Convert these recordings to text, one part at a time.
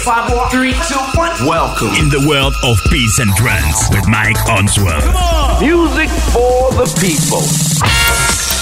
five, four, three, two, one. Welcome in the world of peace and trance with Mike Onsworth. Music for the people.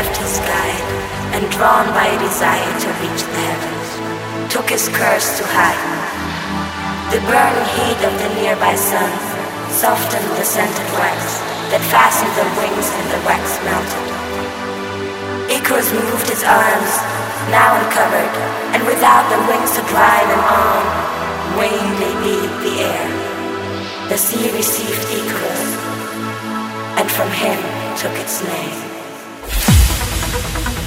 Left his guide, and drawn by a desire to reach the heavens, took his curse to heighten. The burning heat of the nearby sun softened the scented wax that fastened the wings and the wax melted. Icarus moved his arms, now uncovered, and without the wings to dry them on, winged they beat the air. The sea received Icarus, and from him took its name. Thank you.